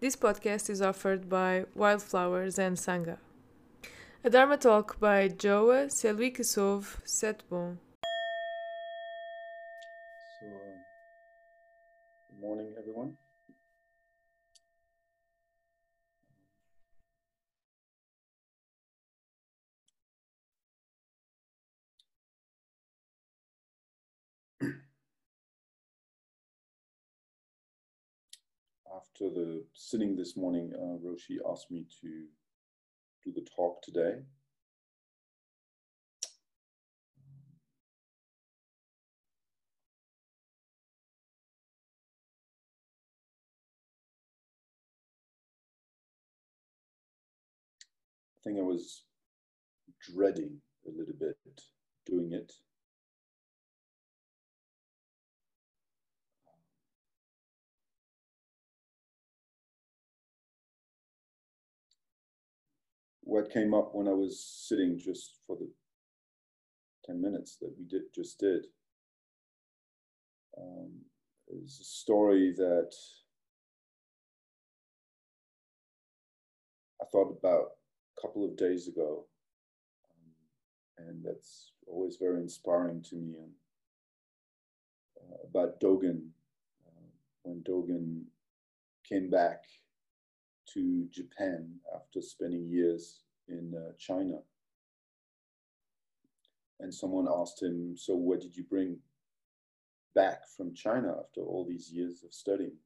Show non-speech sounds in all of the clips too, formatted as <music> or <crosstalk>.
This podcast is offered by Wildflowers and Sangha. A Dharma talk by Joa, celui que After the sitting this morning, uh, Roshi asked me to do the talk today. I think I was dreading a little bit doing it. What came up when I was sitting just for the 10 minutes that we did just did um, is a story that I thought about a couple of days ago. Um, and that's always very inspiring to me. And uh, about Dogen, uh, when Dogen came back to Japan after spending years in uh, China. And someone asked him, So, what did you bring back from China after all these years of studying?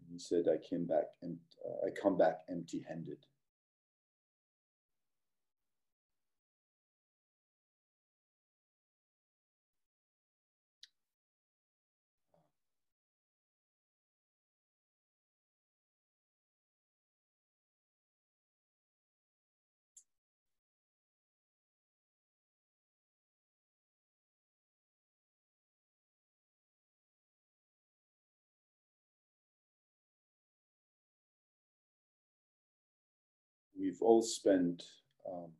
And he said, I came back and uh, I come back empty handed. We've all spent um,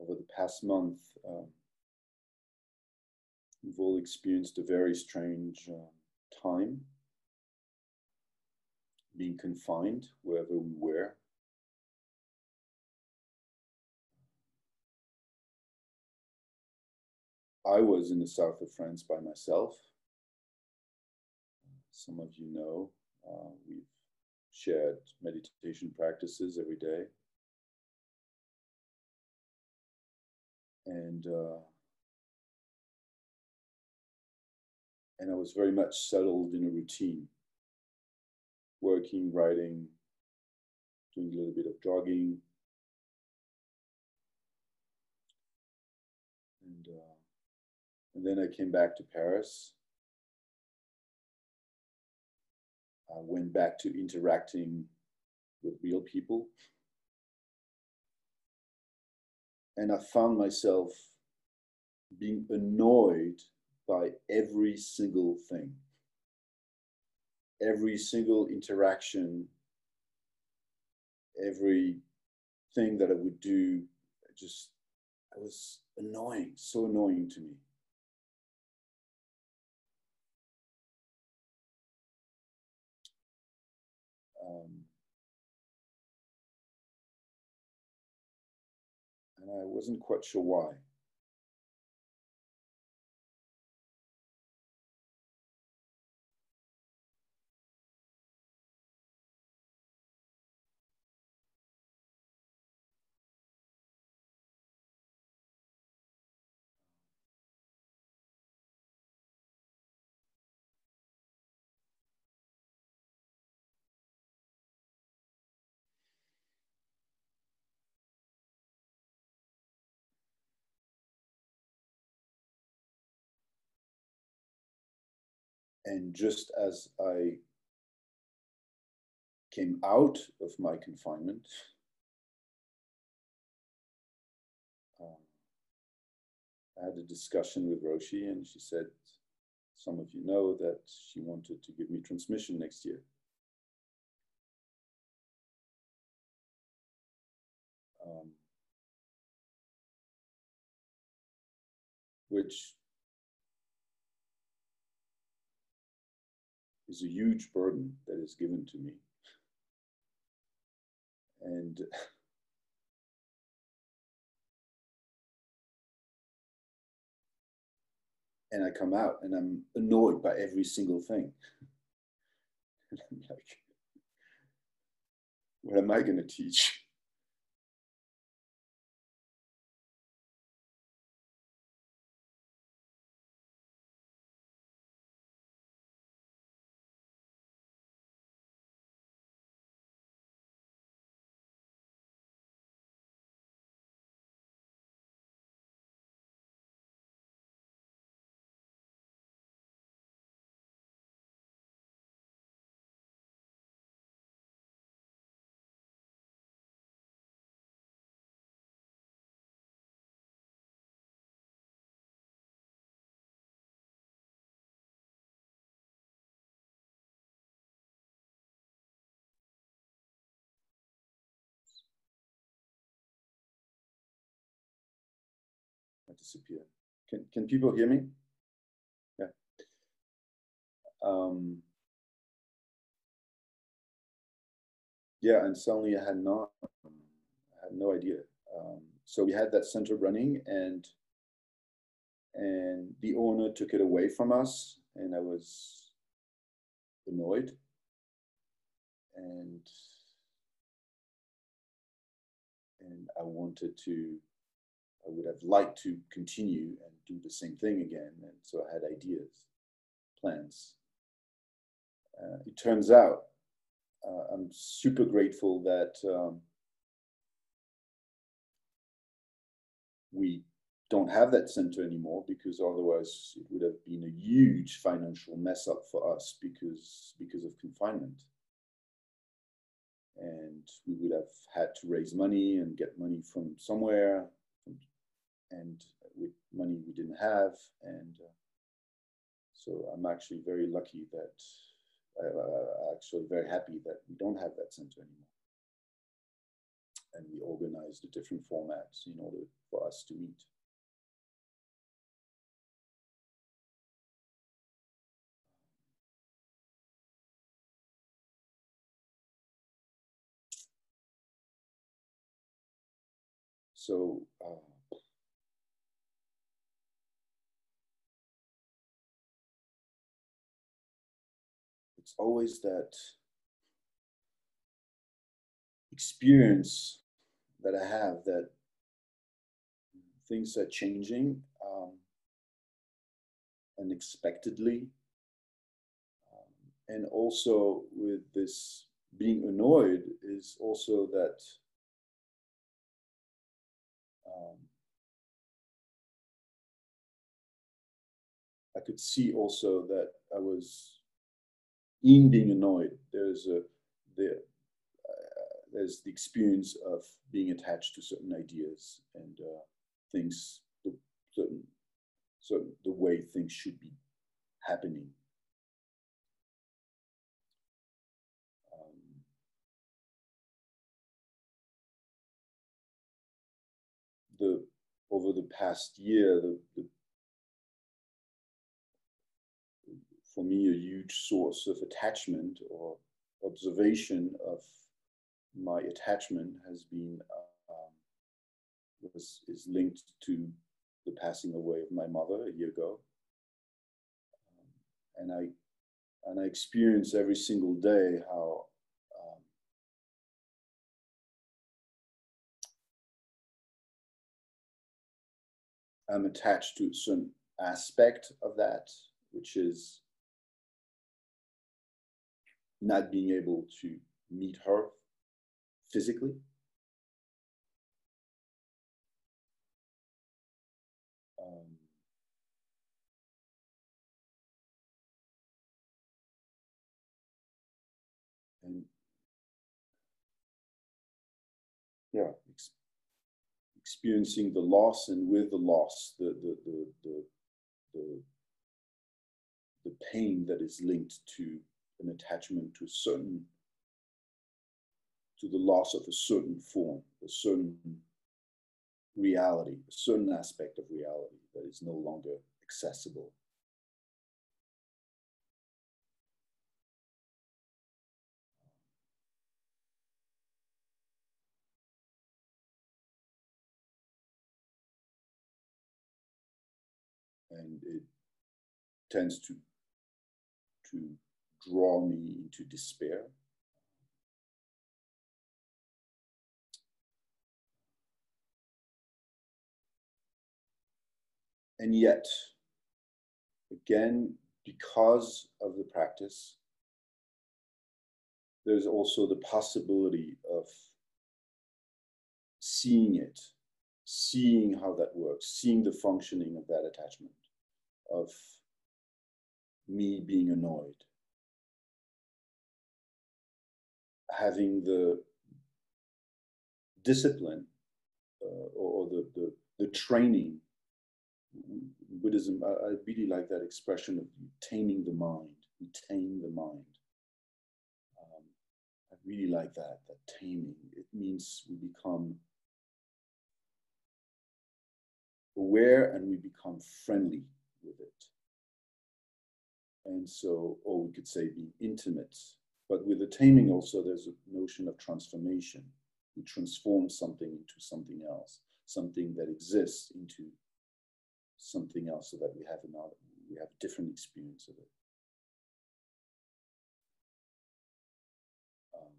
over the past month, um, we've all experienced a very strange uh, time being confined wherever we were. I was in the south of France by myself. Some of you know uh, we've shared meditation practices every day. And uh, and I was very much settled in a routine, working, writing, doing a little bit of jogging, and uh, and then I came back to Paris I went back to interacting with real people. And I found myself being annoyed by every single thing, every single interaction, every thing that I would do, just, it was annoying, so annoying to me. And I wasn't quite sure why. And just as I came out of my confinement, um, I had a discussion with Roshi, and she said, Some of you know that she wanted to give me transmission next year. Um, which is a huge burden that is given to me. And and I come out and I'm annoyed by every single thing. and <laughs> I'm like, what am I going to teach? Disappear. Can, can people hear me? Yeah. Um, yeah, and suddenly I had not, I had no idea. Um, so we had that center running and and the owner took it away from us and I was annoyed and and I wanted to I would have liked to continue and do the same thing again. And so I had ideas, plans. Uh, it turns out uh, I'm super grateful that um, we don't have that center anymore because otherwise it would have been a huge financial mess up for us because because of confinement and we would have had to raise money and get money from somewhere and with money we didn't have. And uh, so I'm actually very lucky that am actually very happy that we don't have that center anymore. And we organized the different formats in order for us to meet. So uh, always that experience that I have that things are changing um, unexpectedly. Um, and also with this being annoyed is also that um, I could see also that I was in being annoyed, there's a there, uh, there's the experience of being attached to certain ideas and uh, things, the, certain, certain the way things should be happening. Um, the over the past year, the, the for me a huge source of attachment or observation of my attachment has been um, was is linked to the passing away of my mother a year ago. Um, and i and i experience every single day how um, i'm attached to some aspect of that which is not being able to meet her physically. Um, and yeah, ex experiencing the loss and with the loss, the, the, the, the, the, the pain that is linked to an attachment to certain, to the loss of a certain form, a certain reality, a certain aspect of reality that is no longer accessible. And it tends to, to draw me into despair. And yet, again, because of the practice, there's also the possibility of seeing it, seeing how that works, seeing the functioning of that attachment, of me being annoyed, having the discipline uh, or, the, the, the training. Buddhism, I, I, really like that expression of taming the mind. You tame the mind. Um, I really like that, that taming. It means we become aware and we become friendly with it. And so, or we could say being intimate. But with the taming also, there's a notion of transformation. We transform something into something else, something that exists into something else so that we have another, we have a different experience of it. Um,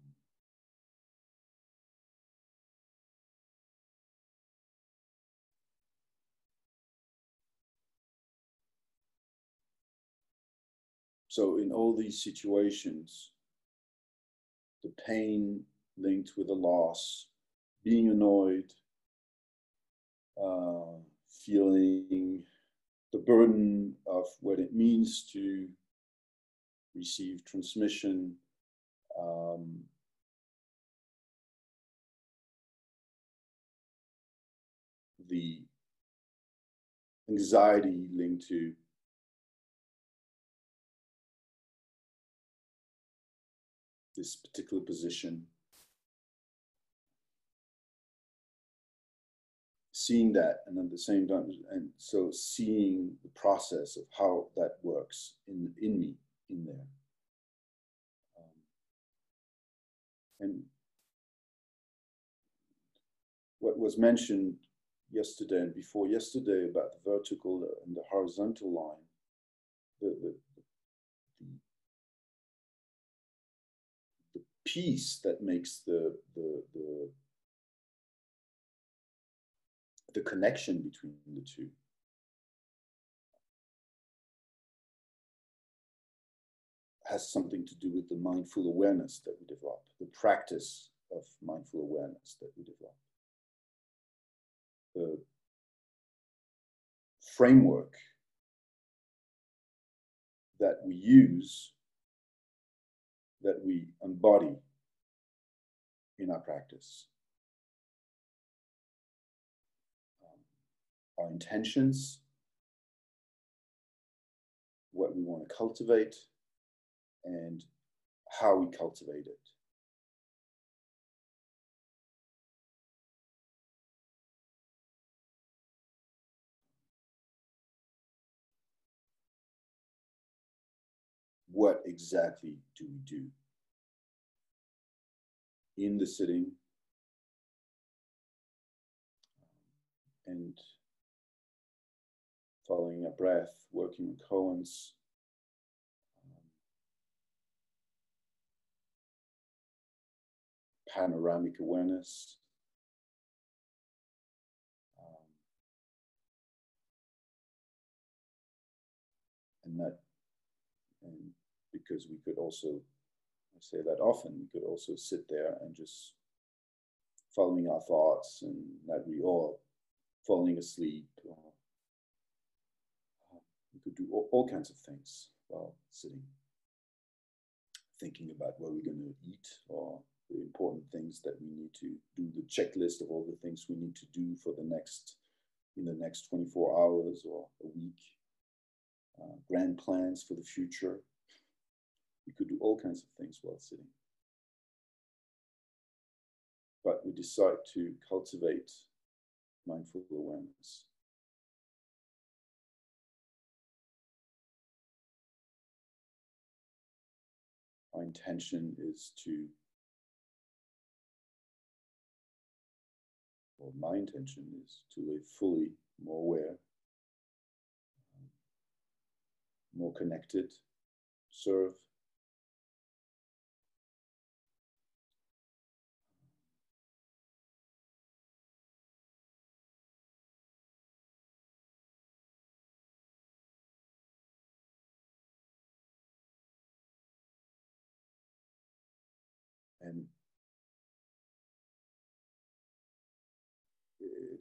so, in all these situations, the pain linked with the loss, being annoyed, uh, feeling the burden of what it means to receive transmission. Um, the anxiety linked to this particular position. Seeing that, and at the same time, and so seeing the process of how that works in in me, in there. Um, and what was mentioned yesterday and before yesterday about the vertical and the horizontal line, the, the, piece that makes the, the, the, the connection between the two. has something to do with the mindful awareness that we develop, the practice of mindful awareness that we develop. The framework that we use that we embody in our practice. Um, our intentions, what we want to cultivate, and how we cultivate it. What exactly do we do in the sitting and following a breath, working with koans. Um, panoramic awareness. Um, and that because we could also, I say that often, we could also sit there and just following our thoughts and that we all falling asleep. Or, uh, we could do all, all kinds of things while sitting, thinking about what we're going to eat or the important things that we need to do, the checklist of all the things we need to do for the next, in the next 24 hours or a week, uh, grand plans for the future. We could do all kinds of things while sitting. But we decide to cultivate mindful awareness. Our intention is to, or my intention is to live fully more aware, um, more connected, serve.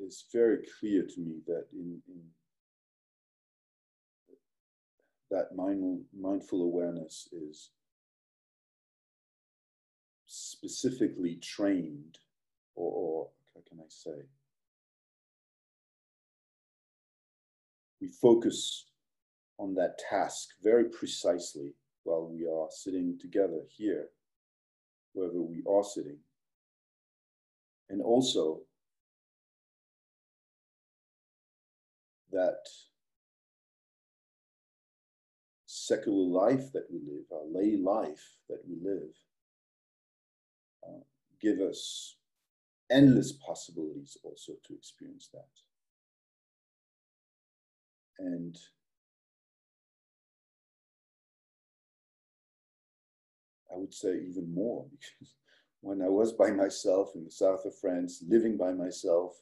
It is very clear to me that in, in that mind, mindful awareness is specifically trained, or, or how can I say? We focus on that task very precisely while we are sitting together here, wherever we are sitting. And also that secular life that we live, our lay life that we live, uh, give us endless possibilities also to experience that. And I would say even more <laughs> because when I was by myself in the south of France, living by myself,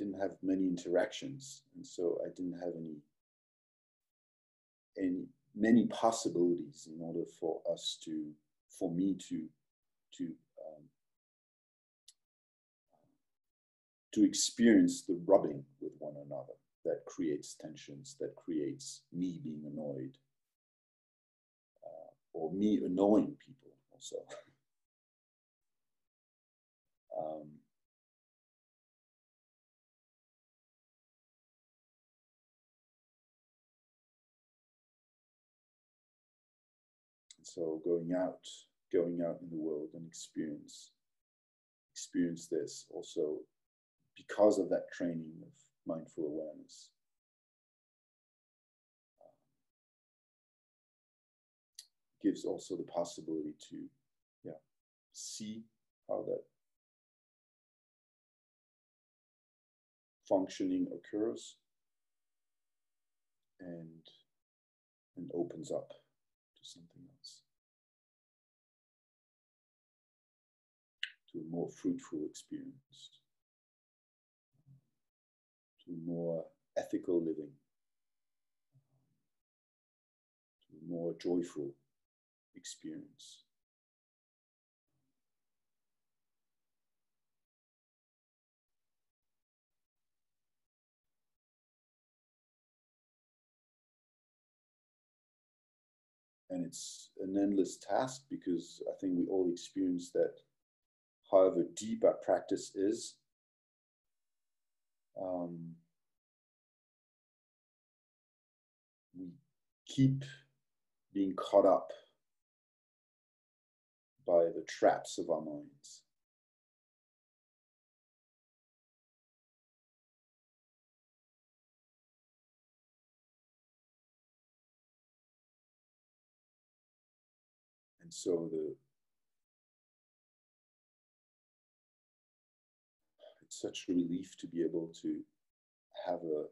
didn't have many interactions, and so I didn't have any any many possibilities in order for us to, for me to, to um, to experience the rubbing with one another that creates tensions, that creates me being annoyed, uh, or me annoying people also. <laughs> um, so going out, going out in the world and experience, experience this also because of that training of mindful awareness. Um, gives also the possibility to yeah, see how that functioning occurs and and opens up to something a more fruitful experience to more ethical living, to a more joyful experience. And it's an endless task because I think we all experience that however deep our practice is, um, we keep being caught up by the traps of our minds. And so the such relief to be able to have a,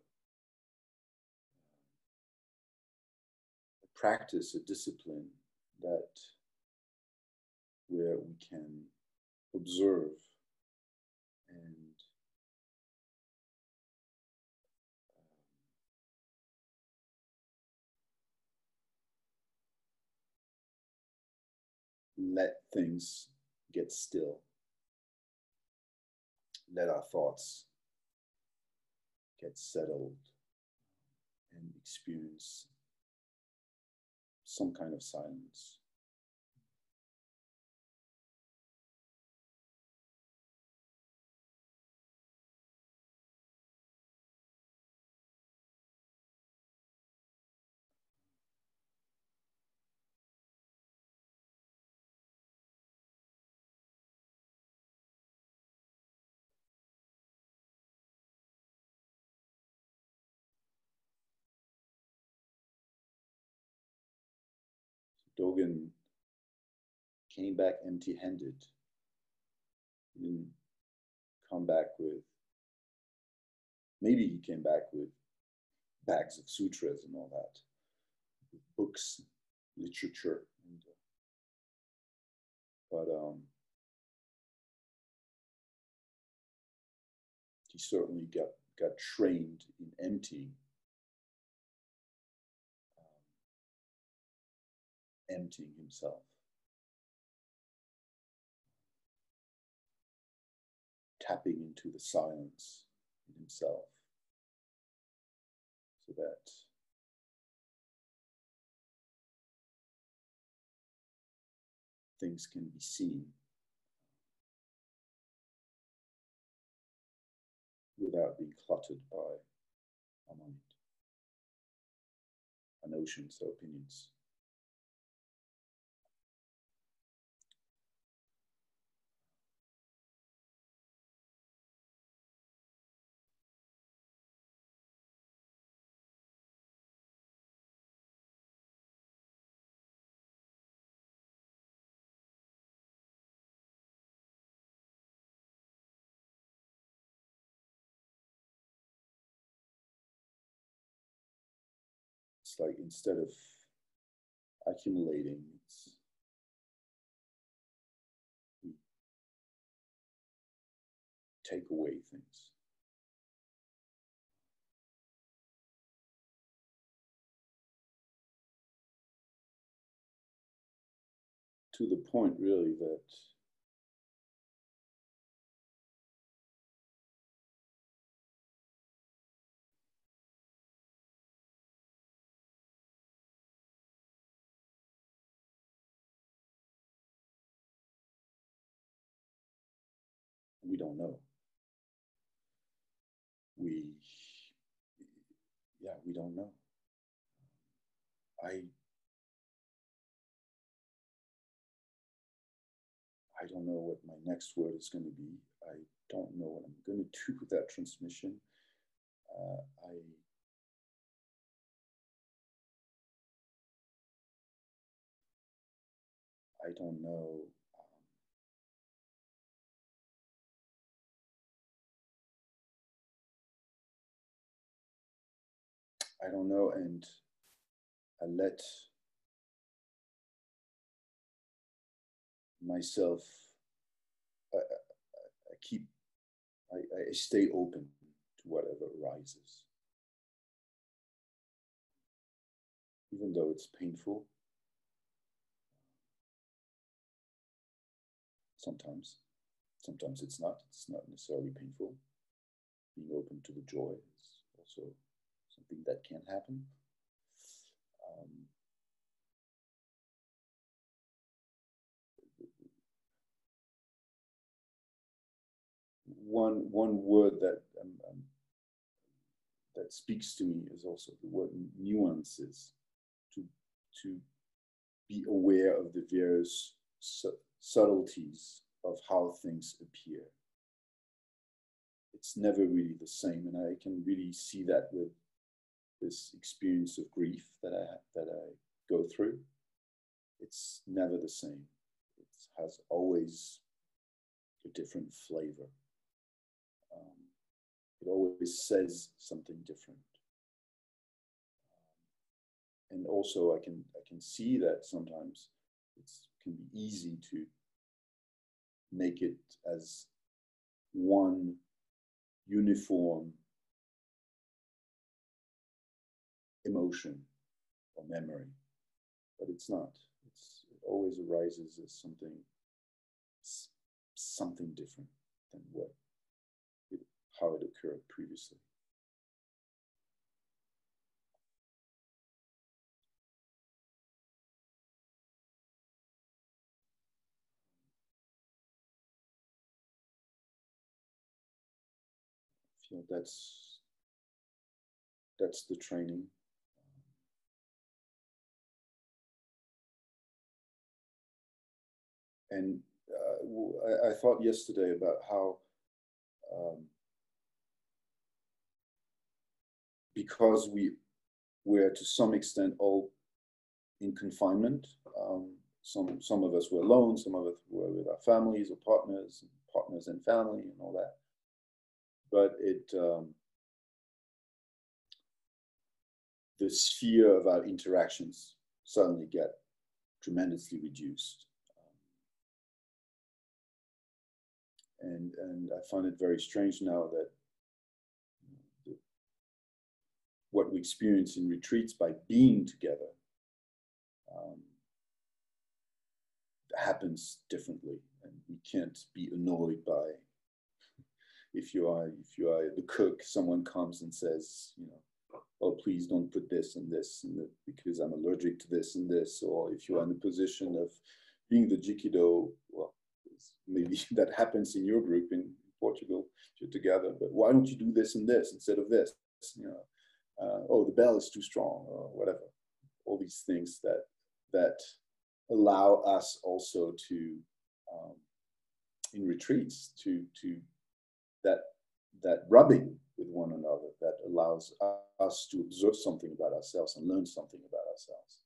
a practice, a discipline that where we can observe and um, let things get still let our thoughts get settled and experience some kind of silence. Dogen came back empty handed. He didn't come back with maybe he came back with bags of sutras and all that, books, literature, and, uh, but um, he certainly got got trained in emptying. Emptying himself. Tapping into the silence in himself so that things can be seen without being cluttered by our mind, notions, our opinions. Like instead of accumulating, it's we take away things. To the point, really, that we don't know. We, yeah, we don't know. I, I don't know what my next word is going to be. I don't know what I'm going <laughs> to do with that transmission. Uh, I, I don't know I don't know, and I let myself, I, I, I keep, I, I stay open to whatever arises. Even though it's painful, sometimes, sometimes it's not, it's not necessarily painful. Being open to the joy is also something that can happen. Um, one one word that um, um, that speaks to me is also the word nuances. To to be aware of the various su subtleties of how things appear. It's never really the same, and I can really see that with this experience of grief that I that I go through, it's never the same. It has always a different flavor. Um, it always says something different. Um, and also, I can I can see that sometimes it can be easy to make it as one uniform emotion or memory, but it's not. It's, it always arises as something, something different than what it, how it occurred previously. Feel that's that's the training and uh, I, I, thought yesterday about how um, because we were to some extent all in confinement. Um, some some of us were alone, some of us were with our families or partners, and partners and family, and all that. But it um, the sphere of our interactions suddenly get tremendously reduced. And, and I find it very strange now that the, what we experience in retreats by being together um, happens differently. And we can't be annoyed by if you are if you are the cook, someone comes and says, you know, oh, please don't put this and this and that because I'm allergic to this and this. Or if you are in the position of being the Jikido, well, maybe <laughs> that happens in your group in Portugal, you're together, but why don't you do this and this instead of this? You know, uh, oh, the bell is too strong or whatever. All these things that, that allow us also to, um, in retreats, to, to that, that rubbing with one another that allows us to observe something about ourselves and learn something about ourselves.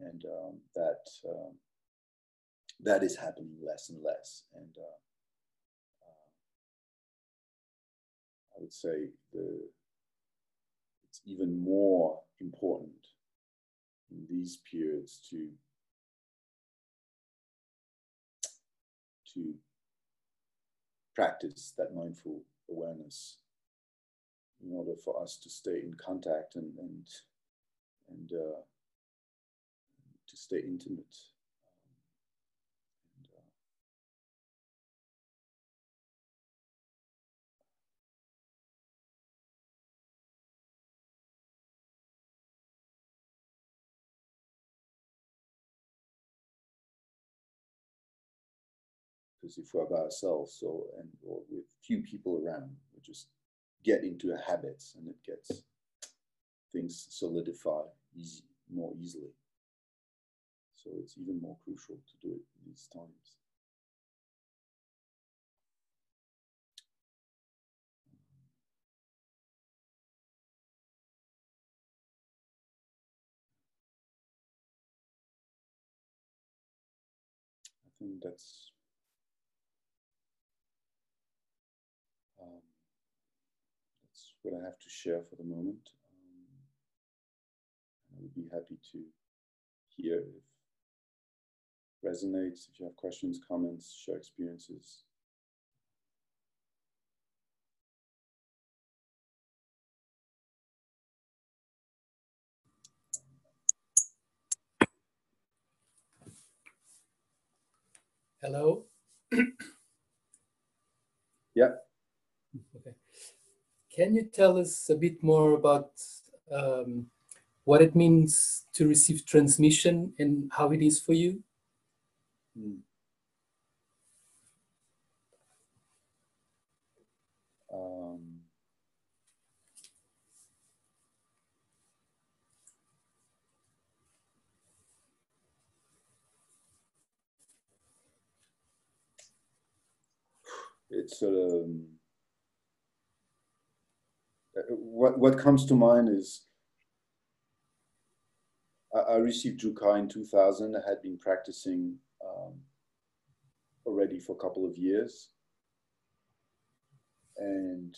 And um, that um, that is happening less and less. And uh, uh, I would say the it's even more important in these periods to to practice that mindful awareness in order for us to stay in contact and and and uh, to stay intimate. Because if we're by ourselves so and or with few people around we just get into a habit and it gets things solidify easy more easily. So it's even more crucial to do it these times. I think that's um, that's what I have to share for the moment. Um, I would be happy to hear if resonates, if you have questions, comments, share experiences. Hello. yeah. Can you tell us a bit more about um, what it means to receive transmission and how it is for you? Mm. It's um, what what comes to mind is I, I received Jukai in 2000. I had been practicing um, already for a couple of years, and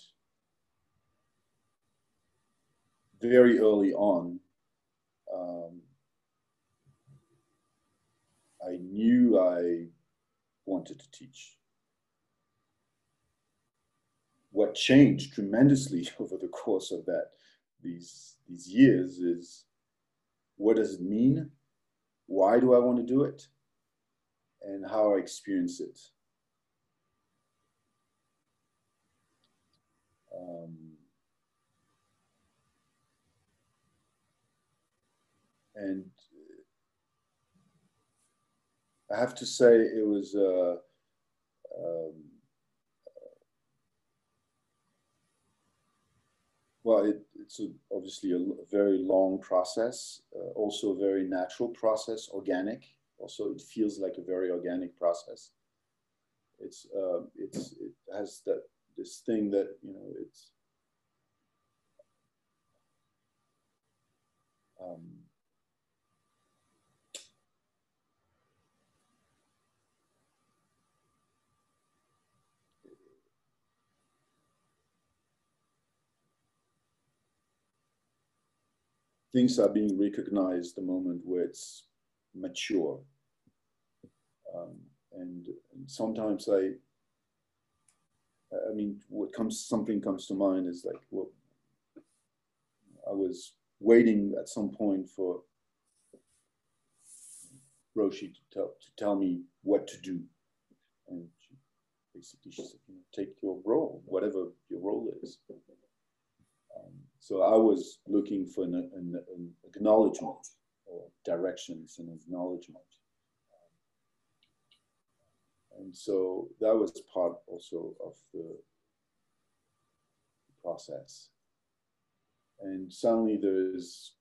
very early on, um, I knew I wanted to teach what changed tremendously <laughs> over the course of that these these years is what does it mean? Why do i want to do it? And how i experience it. Um, and i have to say it was uh, um, Well, it, it's a, obviously a, very long process, uh, also a very natural process, organic. Also, it feels like a very organic process. It's uh, it's it has that this thing that you know it's um, things are being recognized the moment where it's mature. Um, and, sometimes I, I mean, what comes, something comes to mind is like, well, I was waiting at some point for Roshi to tell, to tell me what to do. And she, basically she said, you know, take your role, whatever your role is. Um, so I was looking for an, an, an, acknowledgement or directions and acknowledgement. and so that was part also of the process. And suddenly there's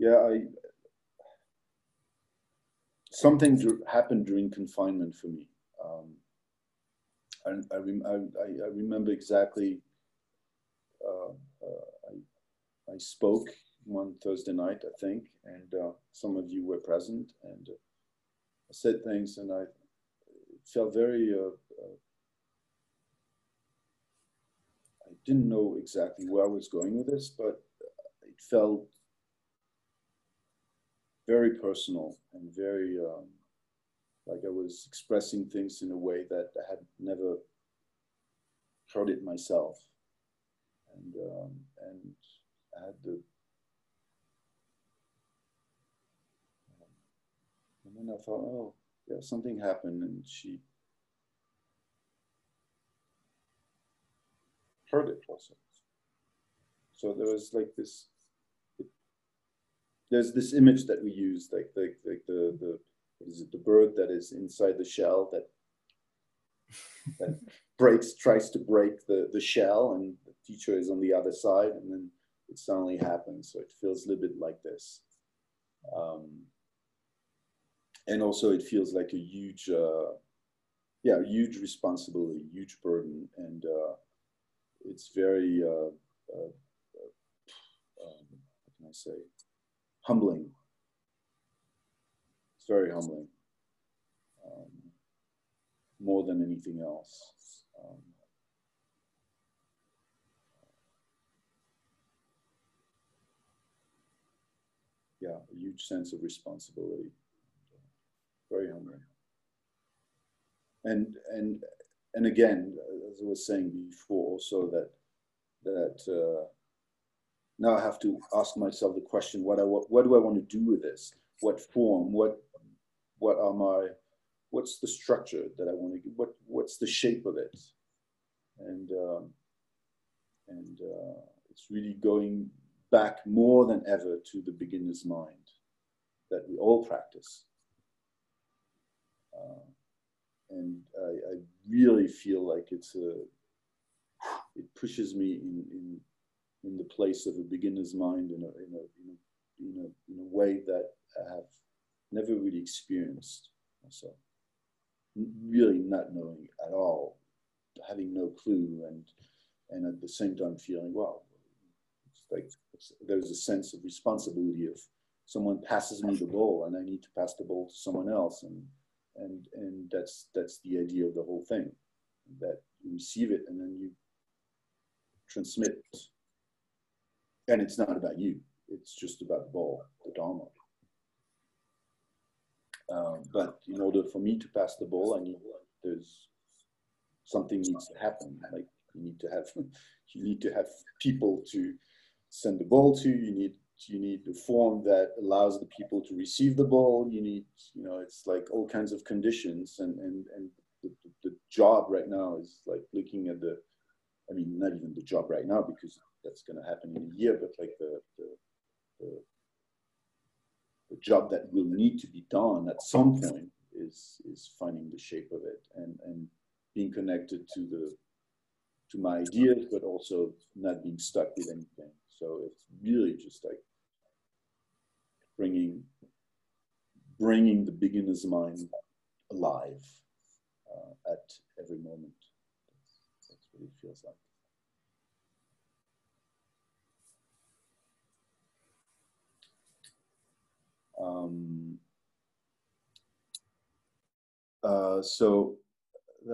yeah, I something happened during confinement for me. Um, I, I, I, remember exactly. Uh, uh, I, I spoke one Thursday night, I think, and uh, some of you were present, and uh, I said things, and I felt very. Uh, uh, I didn't know exactly where I was going with this, but it felt very personal and very um, like I was expressing things in a way that I had never heard it myself, and um, and I had the and then I thought, oh yeah, something happened, and she heard it also. So there was like this there's this image that we use, like like like the the is it the bird that is inside the shell that that <laughs> breaks tries to break the the shell and the teacher is on the other side and then it suddenly happens. So it feels a little bit like this. Um, and also it feels like a huge uh, yeah huge responsibility huge burden and uh, it's very uh, uh, uh um, what can i say humbling. It's very humbling, um, more than anything else. Um, yeah, a huge sense of responsibility. Very humbling. And and and again, as I was saying before, also that that uh, now I have to ask myself the question: What I what, what do I want to do with this? What form? What what are my what's the structure that I want to what what's the shape of it? And um, and uh, it's really going back more than ever to the beginner's mind that we all practice. Uh, and I, I, really feel like it's a it pushes me in, in in the place of a beginner's mind in a, in a, in a, in a, in a way that I have never really experienced myself. Really not knowing at all, having no clue, and and at the same time feeling, well, it's like it's, there's a sense of responsibility of someone passes me the ball and I need to pass the ball to someone else, and and and that's that's the idea of the whole thing, that you receive it and then you transmit and it's not about you. It's just about the ball, the Dharma. Um, but in order for me to pass the ball, I need there's something needs to happen. Like you need to have <laughs> you need to have people to send the ball to. You need you need the form that allows the people to receive the ball. You need you know it's like all kinds of conditions and and and the, the, the job right now is like looking at the. I mean, not even the job right now because that's going to happen in a year, but like the, the, the, the job that will need to be done at some point is is finding the shape of it and and being connected to the to my ideas, but also not being stuck with anything. So it's really just like bringing bringing the beginner's mind alive uh, at every moment. That's, that's what it feels like. Um, uh, so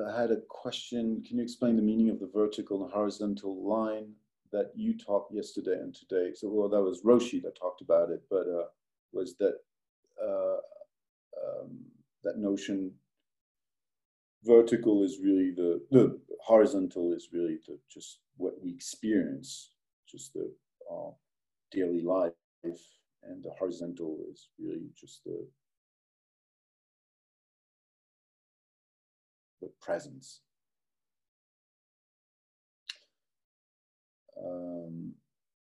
I had a question. Can you explain the meaning of the vertical and horizontal line that you taught yesterday and today? So, well, that was Roshi that talked about it, but uh, was that uh, um, that notion vertical is really the the horizontal is really the just what we experience, just the uh, daily life, and the horizontal is really just the the presence. Um,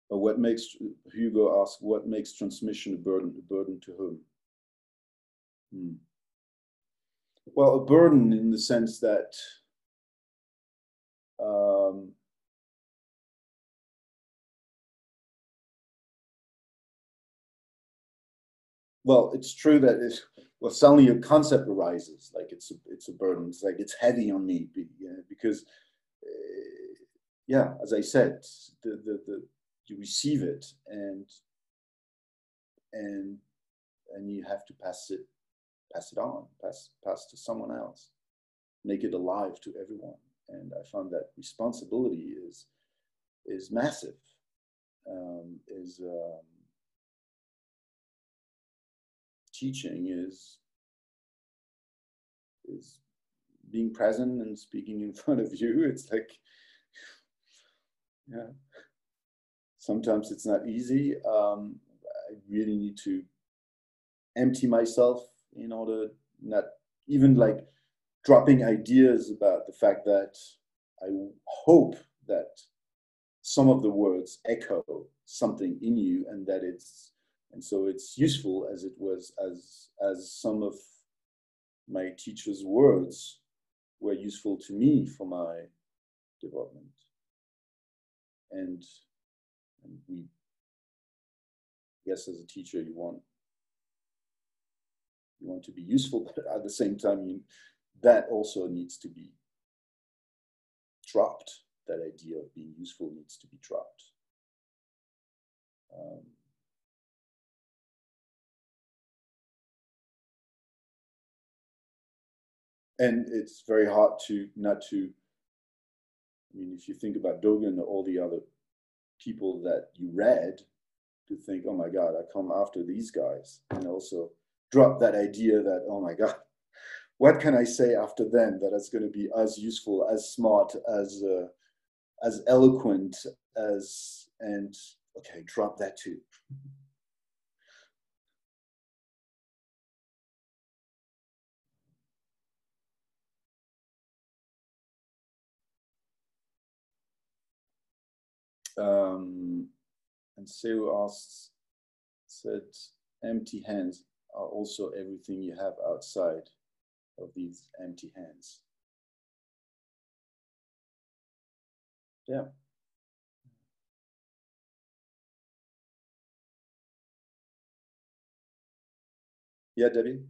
but what makes Hugo ask what makes transmission a burden? A burden to whom? Hmm. Well, a burden in the sense that um, well, it's true that it, well, suddenly a concept arises, like it's a, it's a burden. It's like it's heavy on me because, uh, yeah, as I said, the, the, the you receive it and and and you have to pass it pass it on, pass pass to someone else, make it alive to everyone. And I found that responsibility is is massive. Um, is um, teaching is is being present and speaking in <laughs> front of you. It's like yeah. Sometimes it's not easy. Um, I really need to empty myself in order not even like dropping ideas about the fact that I hope that some of the words echo something in you and that it's and so it's useful as it was as as some of my teacher's words were useful to me for my development and and we yes as a teacher you want you want to be useful, <laughs> but at the same time, you, that also needs to be dropped. That idea of being useful needs to be dropped. Um, and it's very hard to not to. I mean, if you think about Dogen or all the other people that you read, to think, oh my God, I come after these guys, and also drop that idea that, oh my God, <laughs> what can I say after them that is going to be as useful, as smart, as uh, as eloquent as and okay, drop that too. Um, and Seu asks, said, empty hands are also everything you have outside of these empty hands. Yeah. Yeah, Debbie?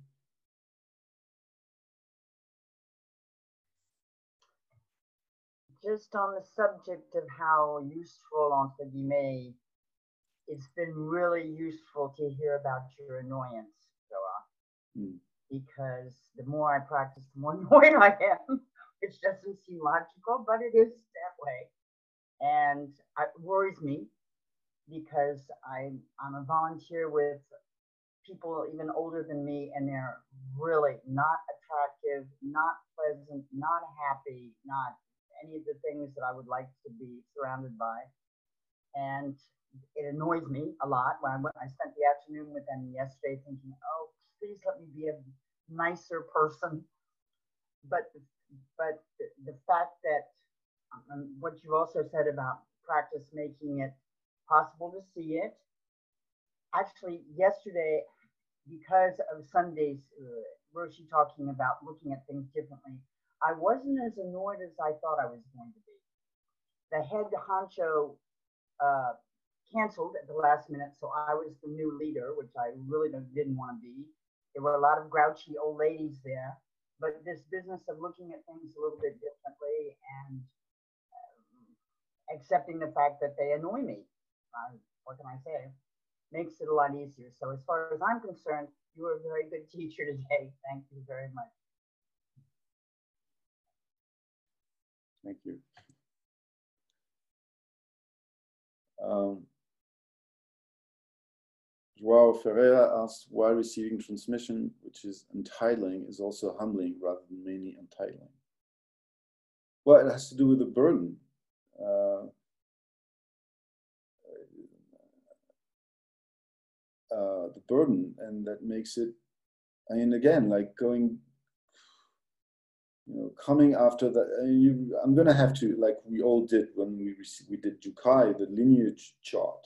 Just on the subject of how useful, entre guillemets, it's been really useful to hear about your annoyance mm. because the more I practice, the more <laughs> annoyed I am, which doesn't seem logical, but it is that way. And it worries me because I, I'm a volunteer with people even older than me, and they're really not attractive, not pleasant, not happy, not any of the things that I would like to be surrounded by. And it annoys me a lot when I, when I spent the afternoon with them yesterday thinking, oh, please let me be a nicer person. But but the, the fact that um, what you also said about practice making it possible to see it. Actually, yesterday, because of Sunday's uh, Roshi talking about looking at things differently, I wasn't as annoyed as I thought I was going to be. The head honcho uh, canceled at the last minute, so I was the new leader, which I really didn't want to be. There were a lot of grouchy old ladies there, but this business of looking at things a little bit differently and um, accepting the fact that they annoy me, uh, what can I say, makes it a lot easier. So as far as I'm concerned, you were a very good teacher today. Thank you very much. Thank you. Um, Joao Ferreira asked why receiving transmission, which is entitling, is also humbling rather than mainly entitling. Well, it has to do with the burden. Uh, uh, the burden, and that makes it. I mean, again, like going, you know, coming after that. You, I'm gonna have to, like we all did when we we did Jukai, the lineage chart,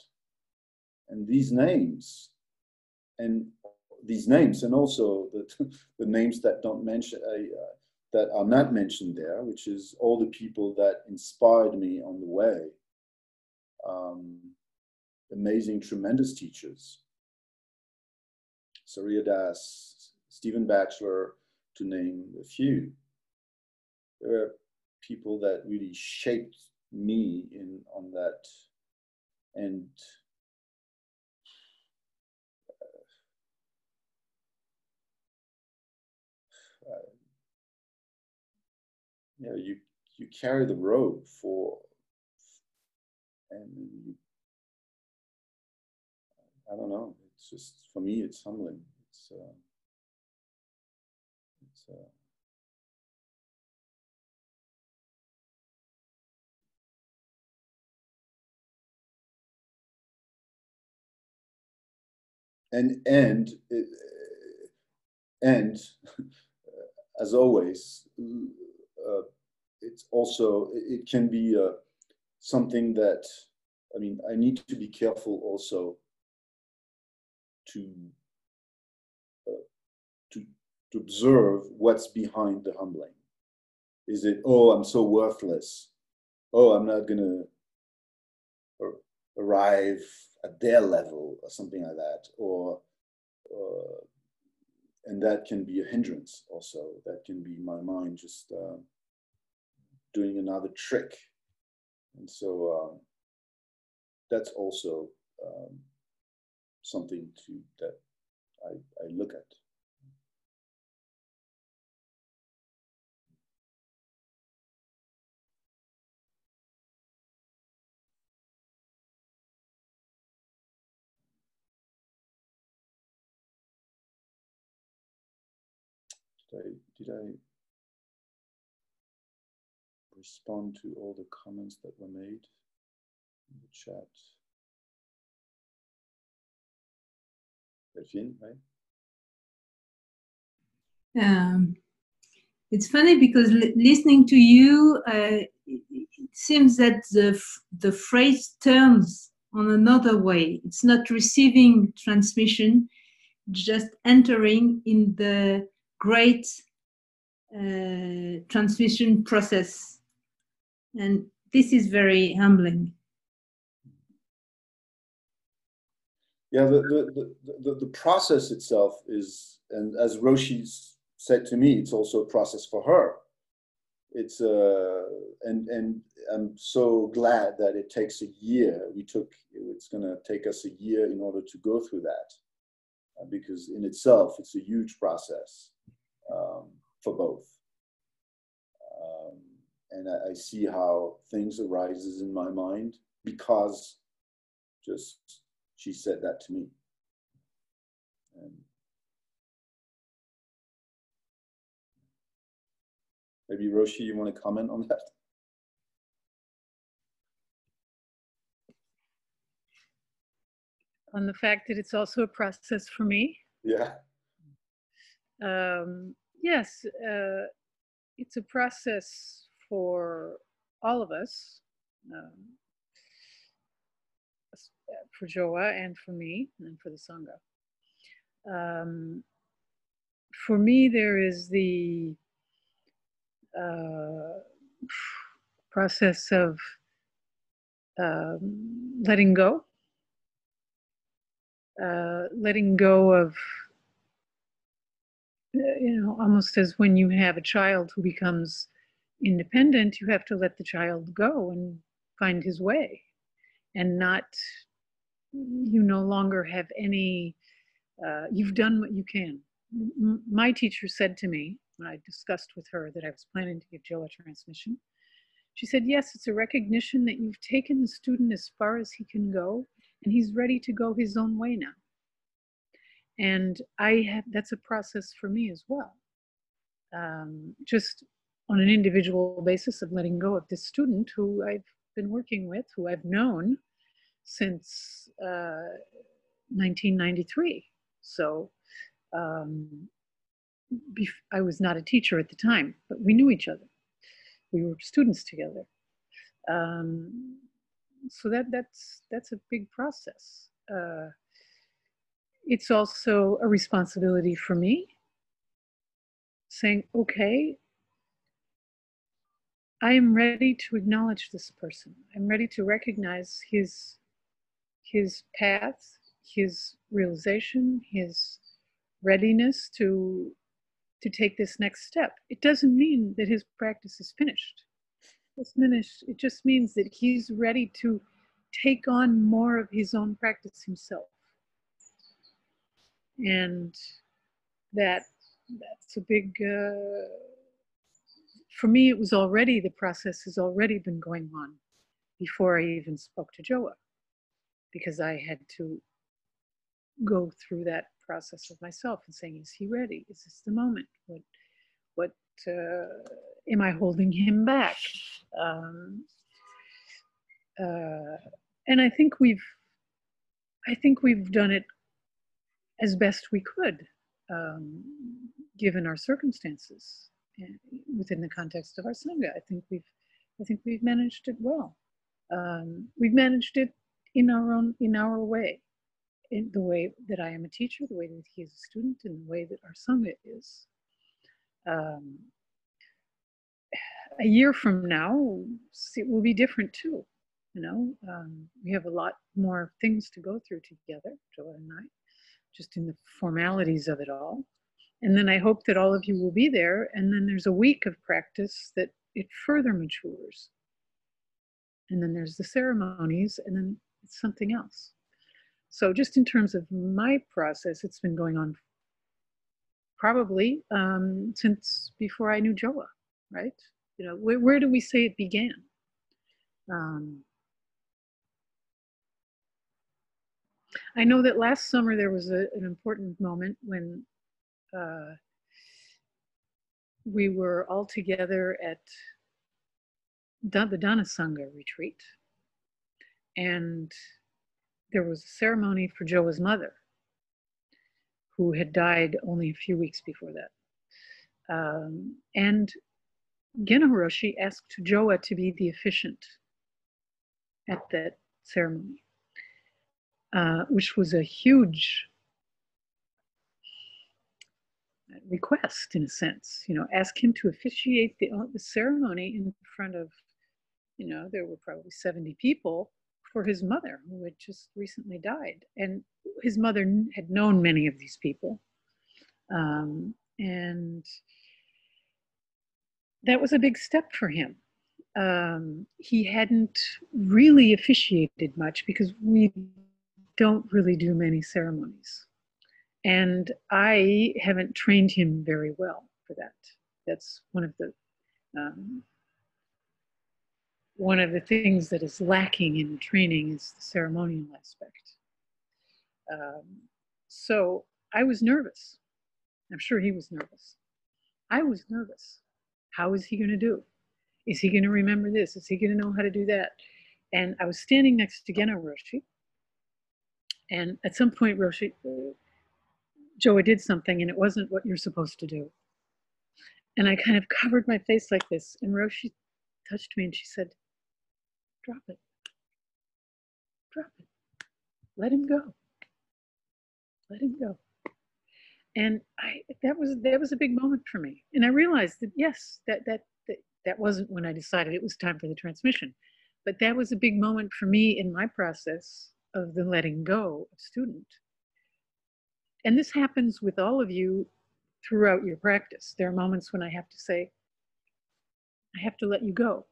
and these names, and these names, and also the <laughs> the names that don't mention. Uh, that are not mentioned there, which is all the people that inspired me on the way. Um, amazing, tremendous teachers. Surya Das, Stephen Batchelor, to name a few. There are people that really shaped me in on that and uh, you know, you you carry the robe for, and you, I don't know. It's just for me, it's humbling. It's uh, it's. Uh, and and and as always uh, it's also it can be uh, something that I mean I need to be careful also to uh, to to observe what's behind the humbling. Is it oh I'm so worthless? Oh I'm not gonna arrive at their level or something like that, or uh, and that can be a hindrance also. That can be my mind just uh, doing another trick. And so um, that's also um, something to that I, did I respond to all the comments that were made in the chat? Delphine, right? Um, it's funny because listening to you, uh, it seems that the, the phrase turns on another way. It's not receiving transmission, just entering in the great uh, transmission process. And this is very humbling. Yeah, the, the, the, the, process itself is, and as Roshi said to me, it's also a process for her. It's uh, and and I'm so glad that it takes a year. We took it's going to take us a year in order to go through that, uh, because in itself it's a huge process um, for both. Um, and I, I, see how things arises in my mind because just she said that to me. And maybe Roshi, you want to comment on that? On the fact that it's also a process for me. Yeah. Um, yes, uh, it's a process for all of us, um, for Joa and for me and for the Sangha. Um, for me, there is the uh, process of um, letting go, uh, letting go of you know, almost as when you have a child who becomes independent, you have to let the child go and find his way and not, you no longer have any, uh, you've done what you can. M- my teacher said to me when I discussed with her that I was planning to give Joe a transmission, She said, Yes, it's a recognition that you've taken the student as far as he can go, and he's ready to go his own way now. And I have that's a process for me as well. Um, just on an individual basis of letting go of this student who I've been working with, who I've known since uh, 1993. So um, I was not a teacher at the time, but we knew each other. We were students together. Um, so that that's that's a big process. Uh, it's also a responsibility for me saying, okay, I am ready to acknowledge this person. I'm ready to recognize his his path, his realization, his readiness to to take this next step. It doesn't mean that his practice is finished. It's finished. It just means that he's ready to take on more of his own practice himself. And that that's a big uh, for me it was already the process has already been going on before I even spoke to Joa because I had to go through that process of myself and saying, is he ready? Is this the moment? What, what uh, am I holding him back? Um, uh, and I think we've, I think we've done it as best we could, um, given our circumstances eh, within the context of our sangha. I think we've, I think we've managed it well. Um, we've managed it in our own, in our way in the way that I am a teacher, the way that he is a student, and the way that our Sangha is. Um, a year from now, it will be different too. You know, um, we have a lot more things to go through together, Joa and I, just in the formalities of it all. And then I hope that all of you will be there. And then there's a week of practice that it further matures. And then there's the ceremonies, and then it's something else. So just in terms of my process, it's been going on probably um, since before I knew Joa, right? You know, where, where do we say it began? Um, I know that last summer there was a, an important moment when uh, we were all together at the Dana Sangha retreat. And there was a ceremony for Joa's mother, who had died only a few weeks before that. Um, and Gena Hiroshi asked Joa to be the officiant at that ceremony, uh, which was a huge request in a sense. You know, ask him to officiate the, the ceremony in front of, you know, there were probably 70 people for his mother, who had just recently died. And his mother had known many of these people. Um, and that was a big step for him. Um, he hadn't really officiated much because we don't really do many ceremonies. And I haven't trained him very well for that. That's one of the um, one of the things that is lacking in training is the ceremonial aspect. Um, so I was nervous. I'm sure he was nervous. I was nervous. How is he going to do? Is he going to remember this? Is he going to know how to do that? And I was standing next to Gena Roshi. And at some point, Roshi, Joa did something and it wasn't what you're supposed to do. And I kind of covered my face like this. And Roshi touched me and she said, Drop it. Drop it. Let him go. Let him go. And I that was that was a big moment for me. And I realized that yes, that that that, that wasn't when I decided it was time for the transmission. But that was a big moment for me in my process of the letting go of student. And this happens with all of you throughout your practice. There are moments when I have to say, I have to let you go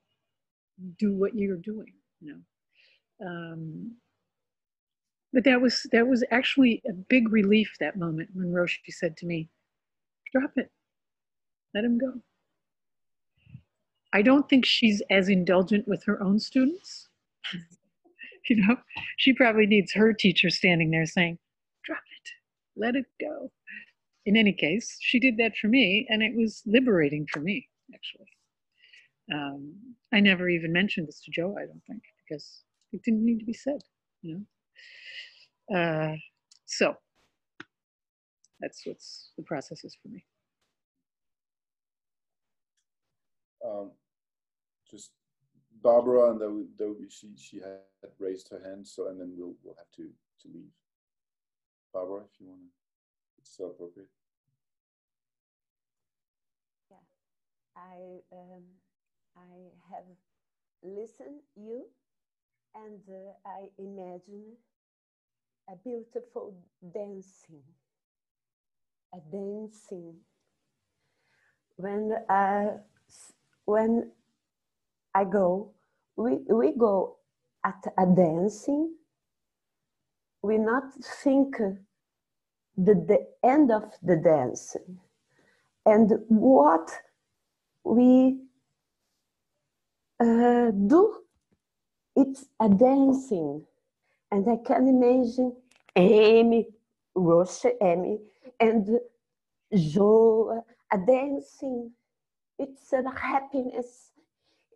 do what you're doing you know um, but that was that was actually a big relief that moment when roshi said to me drop it let him go I don't think she's as indulgent with her own students. <laughs> you know, she probably needs her teacher standing there saying, drop it, let it go. In any case, she did that for me, and it was liberating for me, actually. Um, I never even mentioned this to Joe, I don't think, because it didn't need to be said, you know. Uh, so that's what's the process is for me. Um, just Barbara, and then she she had raised her hand. So and then we'll we'll have to to leave. Barbara, if you want to, it's so appropriate. Yeah, I um, I have listened you, and uh, I imagine a beautiful dancing, a dancing. When I when I go, we, we go at a dancing, we not think the, the end of the dancing and what we uh, do. It's a dancing. And I can imagine Amy, Roche, Amy, and Joe, a dancing. It's a happiness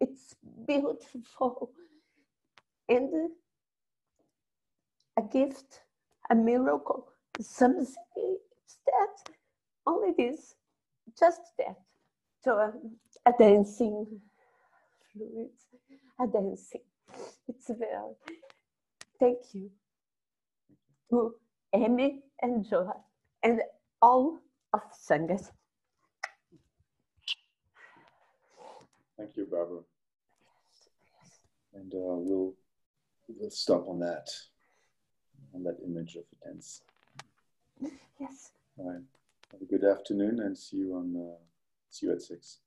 it's beautiful and a gift, a miracle, something it's that, only this, just that. So um, a dancing fluid, a dancing. It's very, thank you to Amy and Joa and all of Sanghas. Thank you, Barbara. And uh, we'll, we'll stop on that, on that image of a dance. Yes. All right. Have a good afternoon and see you on uh, see you at six.